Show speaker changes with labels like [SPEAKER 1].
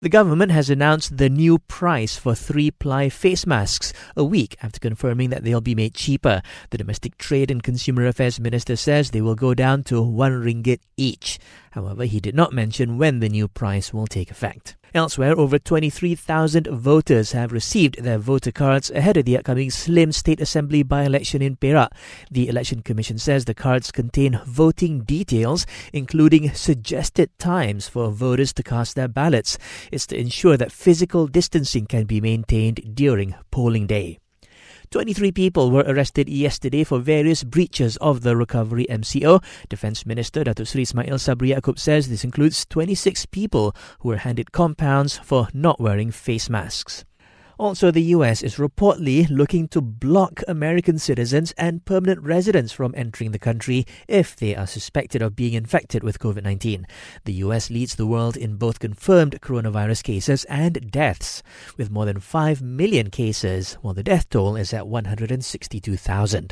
[SPEAKER 1] The government has announced the new price for three ply face masks a week after confirming that they'll be made cheaper. The Domestic Trade and Consumer Affairs Minister says they will go down to one ringgit each. However, he did not mention when the new price will take effect. Elsewhere, over 23,000 voters have received their voter cards ahead of the upcoming Slim State Assembly by election in Perak. The Election Commission says the cards contain voting details, including suggested times for voters to cast their ballots. It's to ensure that physical distancing can be maintained during polling day. 23 people were arrested yesterday for various breaches of the Recovery MCO. Defence Minister Datuk Sri Ismail Sabri Yaakob says this includes 26 people who were handed compounds for not wearing face masks. Also, the US is reportedly looking to block American citizens and permanent residents from entering the country if they are suspected of being infected with COVID 19. The US leads the world in both confirmed coronavirus cases and deaths, with more than 5 million cases, while the death toll is at 162,000.